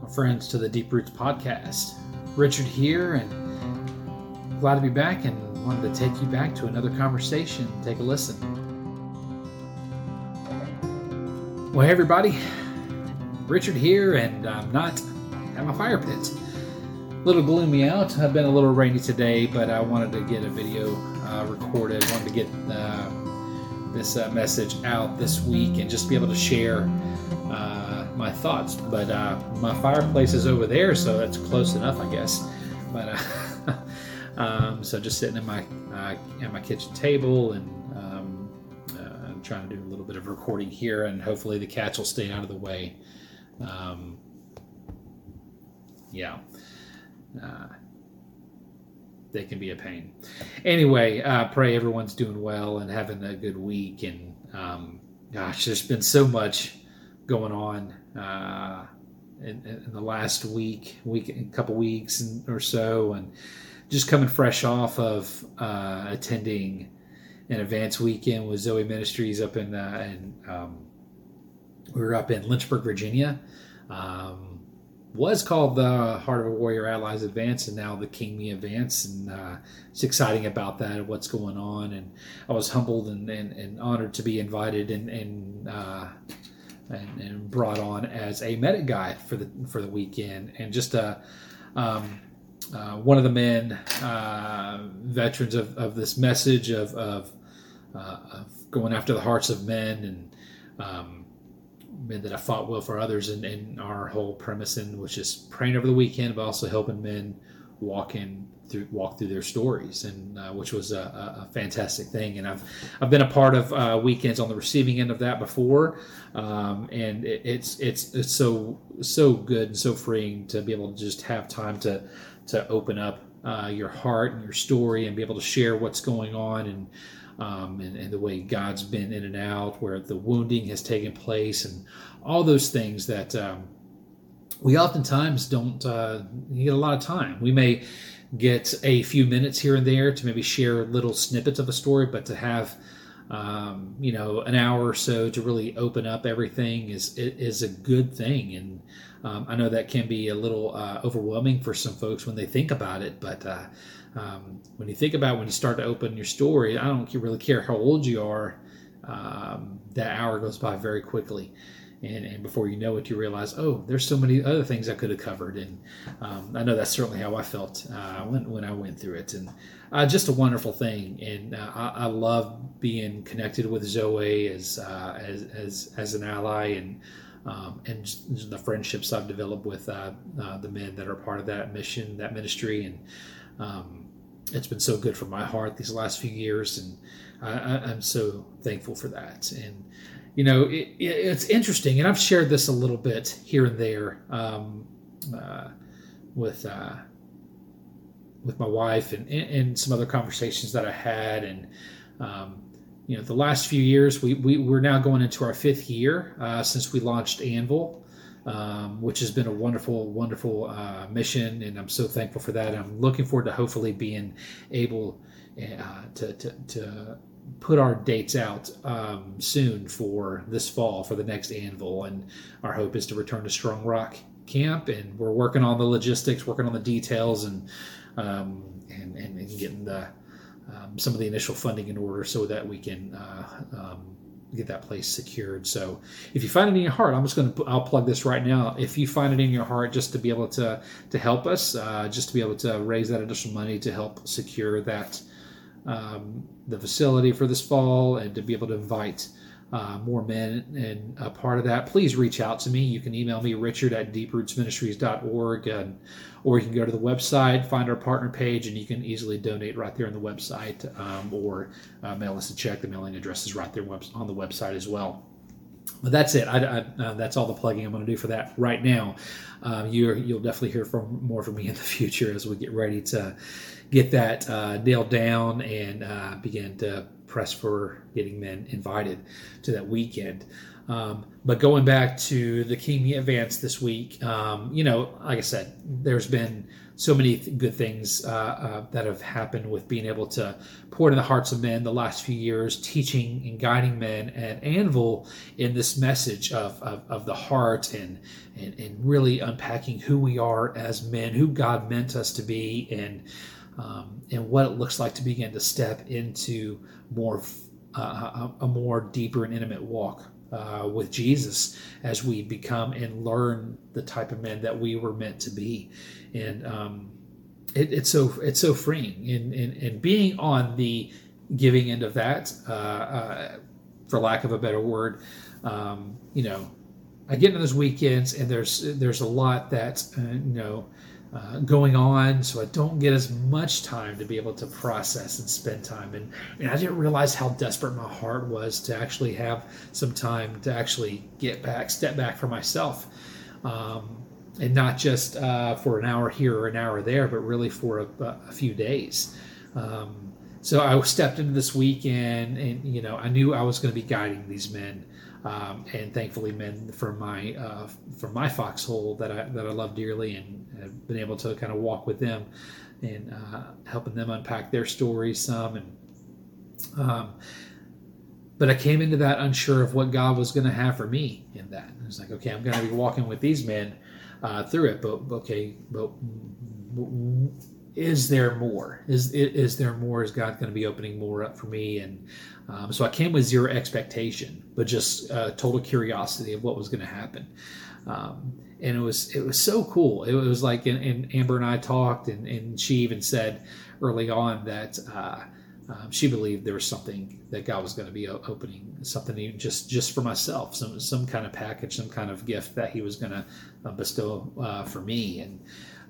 Welcome, friends, to the Deep Roots Podcast. Richard here, and glad to be back and wanted to take you back to another conversation. Take a listen. Well, hey, everybody. Richard here, and I'm not at my fire pit. A little gloomy out. I've been a little rainy today, but I wanted to get a video uh, recorded. wanted to get uh, this uh, message out this week and just be able to share uh, my thoughts. But uh, my fireplace is over there, so that's close enough, I guess. But uh, um, so just sitting at my uh, at my kitchen table and um, uh, I'm trying to do a little bit of recording here, and hopefully the cats will stay out of the way. Um, yeah. Uh, they can be a pain. Anyway, uh, pray everyone's doing well and having a good week. And um, gosh, there's been so much going on uh, in, in, the last week, week, a couple weeks or so, and just coming fresh off of uh, attending an advanced weekend with Zoe Ministries up in, uh, in um, we were up in Lynchburg, Virginia. Um, was called the Heart of a Warrior Allies Advance and now the King Me Advance. And uh, it's exciting about that, and what's going on. And I was humbled and, and, and honored to be invited and, and, uh, and, and, brought on as a medic guy for the, for the weekend. And just uh, um, uh, one of the men, uh, veterans of, of this message of, of, uh, of going after the hearts of men and um, men that have fought well for others and, and our whole premise in which is praying over the weekend but also helping men walk in through walk through their stories and uh, which was a, a, fantastic thing. And I've I've been a part of uh, weekends on the receiving end of that before. Um, and it, it's it's it's so so good and so freeing to be able to just have time to to open up uh, your heart and your story and be able to share what's going on and um, and, and, the way God's been in and out, where the wounding has taken place, and all those things that um, we oftentimes don't uh, get a lot of time. We may get a few minutes here and there to maybe share little snippets of a story, but to have um, you know an hour or so to really open up everything is is a good thing and um, I know that can be a little uh, overwhelming for some folks when they think about it, but uh, um, when you think about when you start to open your story, I don't really care how old you are. Um, that hour goes by very quickly, and, and, before you know it, you realize, oh, there's so many other things I could have covered. And um, I know that's certainly how I felt uh, when when I went through it, and uh, just a wonderful thing. And uh, I, I, love being connected with Zoe as uh, as, as as an ally and. Um, and the friendships I've developed with uh, uh, the men that are part of that mission, that ministry, and um, it's been so good for my heart these last few years, and I, am so thankful for that. And you know, it, it, it's interesting, and I've shared this a little bit here and there um, uh, with uh, with my wife and, and some other conversations that I had, and um, you know, the last few years, we, we we're now going into our fifth year uh, since we launched Anvil um, which has been a wonderful, wonderful uh, mission, and I'm so thankful for that. I'm looking forward to hopefully being able uh, to, to, to, put our dates out um, soon for this fall for the next Anvil, and our hope is to return to Strong Rock Camp, and we're working on the logistics, working on the details, and um, and, and, getting the um, some of the initial funding in order so that we can uh, um, get that place secured. So if you find it in your heart, I'm just going to I'll plug this right now. If you find it in your heart, just to be able to to help us, uh, just to be able to raise that additional money to help secure that um, the facility for this fall, and to be able to invite uh, more men and a part of that, please reach out to me. You can email me, richard at deeprootsministries.org, and, or you can go to the website, find our partner page, and you can easily donate right there on the website um, or uh, mail us a check. The mailing address is right there on the website as well. But that's it. I, I, uh, that's all the plugging I'm going to do for that right now. Uh, you will definitely hear from more from me in the future as we get ready to get that uh, nailed down and uh, begin to press for getting men invited to that weekend. Um, but going back to the King advance this week, um, you know, like I said, there's been so many th- good things uh, uh, that have happened with being able to pour into the hearts of men the last few years, teaching and guiding men at Anvil in this message of, of, of the heart and, and, and really unpacking who we are as men, who God meant us to be, and um, and what it looks like to begin to step into more uh, a, a more deeper and intimate walk uh, with Jesus as we become and learn the type of men that we were meant to be. And um, it, it's so it's so freeing. And, and, and being on the giving end of that, uh, uh, for lack of a better word, um, you know, I get into those weekends and there's there's a lot that uh, you know uh, going on, so I don't get as much time to be able to process and spend time. And, and I didn't realize how desperate my heart was to actually have some time to actually get back, step back for myself. Um, and not just uh, for an hour here or an hour there, but really for a, a few days. Um, so I stepped into this weekend, and you know, I knew I was going to be guiding these men um, and thankfully men from my uh, from my foxhole that I that I love dearly and have been able to kind of walk with them and uh, helping them unpack their stories some and um, but I came into that unsure of what God was going to have for me in that. I was like, okay, I'm going to be walking with these men uh, through it, but okay, but is there more? Is is there more? Is God going to be opening more up for me? And um, so I came with zero expectation, but just uh, total curiosity of what was going to happen. Um, and it was it was so cool. It was like, and, and Amber and I talked, and, and she even said early on that uh, um, she believed there was something that God was going to be opening, something just just for myself, some some kind of package, some kind of gift that He was going to uh, bestow uh, for me, and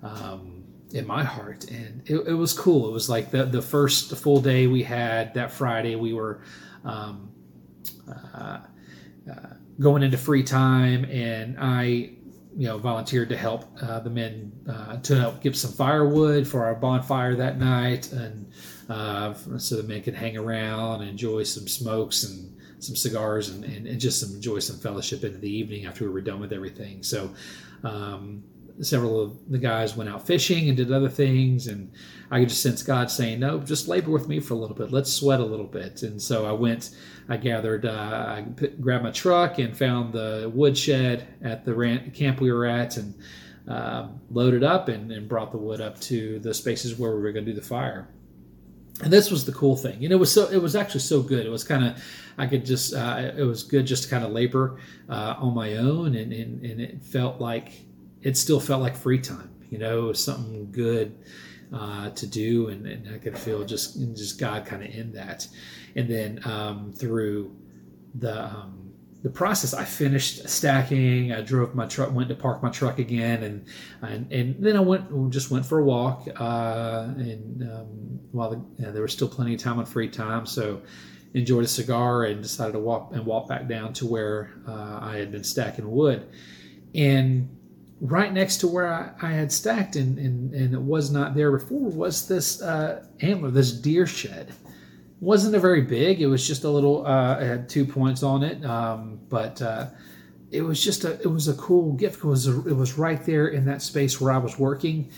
um, in my heart and it, it, was cool. It was like the, the first full day we had that friday we were um, uh, uh, going into free time and i you know volunteered to help uh, the men uh, to help get some firewood for our bonfire that night and uh, so the men could hang around and enjoy some smokes and some cigars and, and, and just enjoy some fellowship into the evening after we were done with everything. So um, several of the guys went out fishing and did other things and i could just sense god saying no just labor with me for a little bit. Let's sweat a little bit. And so i went i gathered uh, i grabbed my truck and found the woodshed at the camp we were at and uh, loaded up and, and brought the wood up to the spaces where we were going to do the fire. And this was the cool thing. And it was so it was actually so good. It was kind of i could just uh, it was good just to kind of labor uh, on my own and, and, and it felt like it still felt like free time. You know, it was something good uh, to do, and, and, I could feel just just God kind of in that. And then um, through the um, the process, I finished stacking. I drove my truck, went to park my truck again, and and, and then I went just went for a walk. Uh, and um, while the, you know, there was still plenty of time on free time, so enjoyed a cigar and decided to walk and walk back down to where uh, I had been stacking wood. And right next to where I, I had stacked and, and, and it was not there before was this uh, antler, this deer shed. Wasn't a very big. It was just a little. Uh, it had two points on it, um, but uh, it was just a. It was a cool gift. It was it was right there in that space where I was working,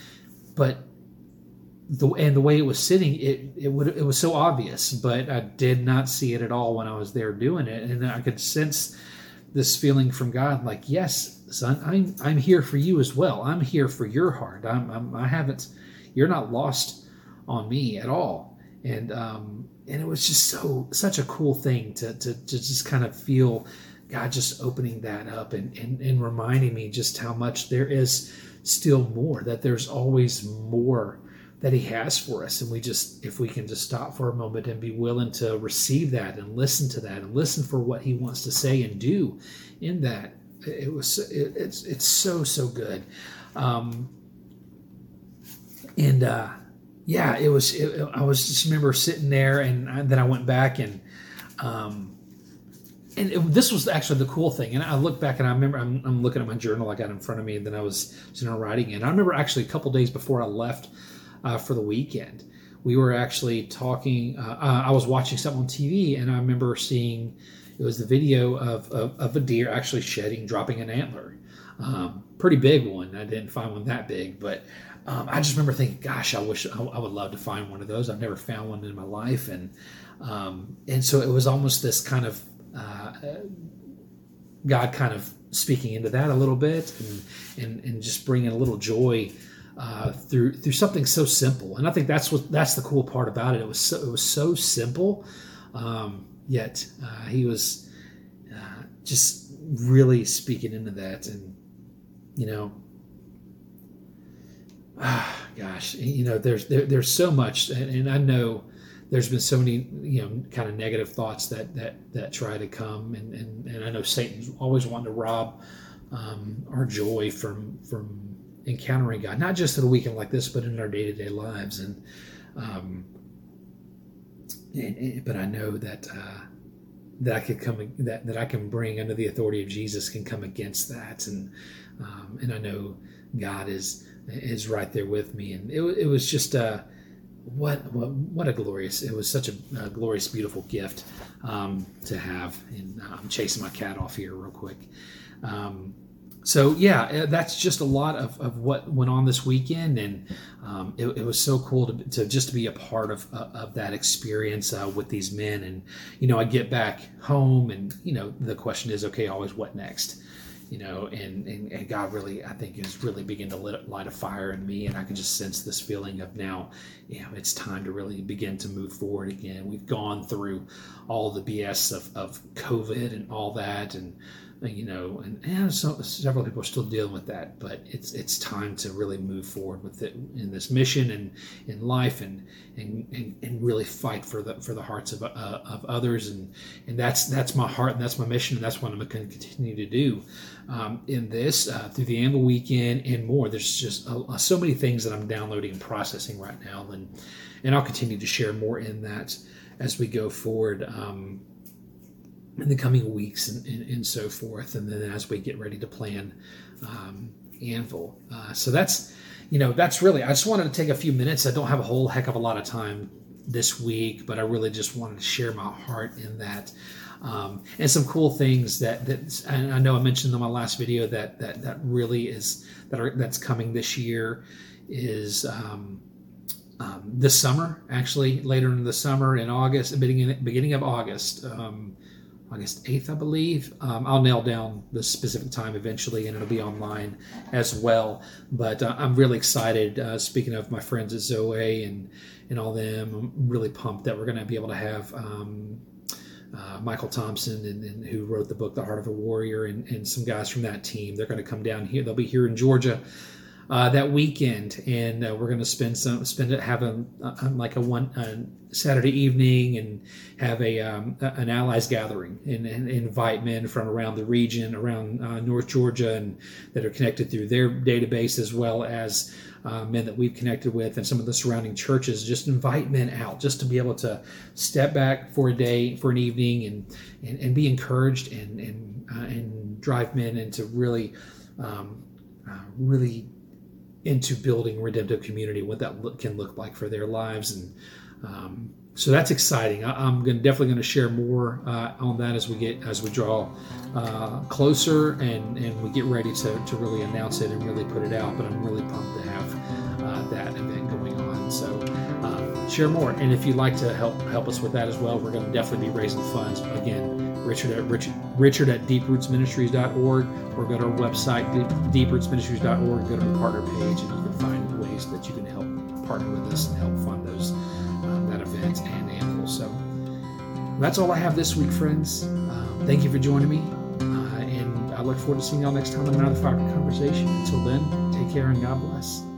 but the and the way it was sitting, it it would it was so obvious, but I did not see it at all when I was there doing it, and I could sense this feeling from God, like yes, son, I'm I'm here for you as well. I'm here for your heart. I'm, I'm I haven't. You're not lost on me at all. And um, and it was just so such a cool thing to to, to just kind of feel God just opening that up and, and and reminding me just how much there is still more. That there's always more that he has for us. And we just if we can just stop for a moment and be willing to receive that and listen to that and listen for what he wants to say and do in that it was it, it's it's so so good. Um, and uh, yeah it was it, i was just remember sitting there and I, then i went back and um, and it, this was actually the cool thing. And i look back and i remember I'm, I'm, looking at my journal i got in front of me and then i was you know writing and i remember actually a couple days before i left uh, for the weekend we were actually talking. Uh, uh, I was watching something on TV, and I remember seeing it was the video of, of, of a deer actually shedding, dropping an antler. Um, pretty big one. I didn't find one that big, but um, I just remember thinking, "Gosh, I wish I, I, would love to find one of those. I've never found one in my life." And um, and so it was almost this kind of uh, God kind of speaking into that a little bit, and and, and just bringing a little joy uh, through through something so simple. And I think that's what that's the cool part about it. It was so, it was so simple, um, yet uh, he was uh, just really speaking into that. And you know, ah, gosh, you know, there's there, there's so much, and, and I know there's been so many you know kind of negative thoughts that that that try to come and and, and I know Satan's always wanting to rob um, our joy from from encountering God, not just in a weekend like this, but in our day to day lives. And, um, and, and, but I know that uh, that I could come that that I can bring under the authority of Jesus can come against that, and um, and I know God is is right there with me, and it, it was just uh, what, what what a glorious it was such a, a glorious beautiful gift um, to have. And uh, i'm chasing my cat off here real quick. Um, so yeah, uh, that's just a lot of, of what went on this weekend, and um, it, it, was so cool to, to just to be a part of uh, of that experience uh, with these men. And you know, I get back home, and you know, the question is, okay, always what next? You know, and, and, and God really, I think, is really begin to lit, light a fire in me, and I can just sense this feeling of now, you know, it's time to really begin to move forward again. We've gone through all the BS of, of COVID and all that, and you know, and, and so, several people are still dealing with that. But it's it's time to really move forward with it in this mission and in life, and and, and, and really fight for the for the hearts of, uh, of others, and and that's that's my heart, and that's my mission, and that's what I'm going to continue to do um, in this uh, through the Anvil weekend and more. There's just a, so many things that I'm downloading and processing right now, and and I'll continue to share more in that as we go forward. Um, in the coming weeks and, and, and, so forth. And then as we get ready to plan um, Anvil. Uh, so that's, you know, that's really, I just wanted to take a few minutes. I don't have a whole heck of a lot of time this week, but I really just wanted to share my heart in that. Um, and some cool things that that I know I mentioned in my last video that that that really is that are that's coming this year is um, um, this summer actually later in the summer in August beginning beginning of August um, August 8th, I believe. Um, I'll nail down the specific time eventually, and it'll be online as well. But uh, I'm really excited. Uh, speaking of my friends at Zoe and and all them, I'm really pumped that we're going to be able to have. Um, uh, Michael Thompson, and, and, who wrote the book The Heart of a Warrior, and, and some guys from that team. They're going to come down here. They'll be here in Georgia uh, that weekend, and uh, we're going to spend some spend it have a, a like a one a Saturday evening and have a um, an allies gathering and, and, invite men from around the region, around uh, North Georgia, and that are connected through their database as well as uh, men that we've connected with and some of the surrounding churches. Just invite men out, just to be able to step back for a day, for an evening, and and, and be encouraged and and uh, and drive men into really. Um, uh, really into building redemptive community, what that look, can look like for their lives, and um, so that's exciting. I, am definitely going to share more uh, on that as we get as we draw uh, closer and and we get ready to, to really announce it and really put it out. But I'm really pumped to have uh, that event going on. So um, share more, and if you'd like to help help us with that as well, we're going to definitely be raising funds again. Richard at Richard, Richard at deeprootsministries.org or go to our website deeprootsministries.org. Go to the partner page and you can find ways that you can help partner with us and help fund those um, that event and Anvil. So that's all I have this week, friends. Um, thank you for joining me, uh, and I look forward to seeing y'all next time on another Fire Conversation. Until then, take care and God bless.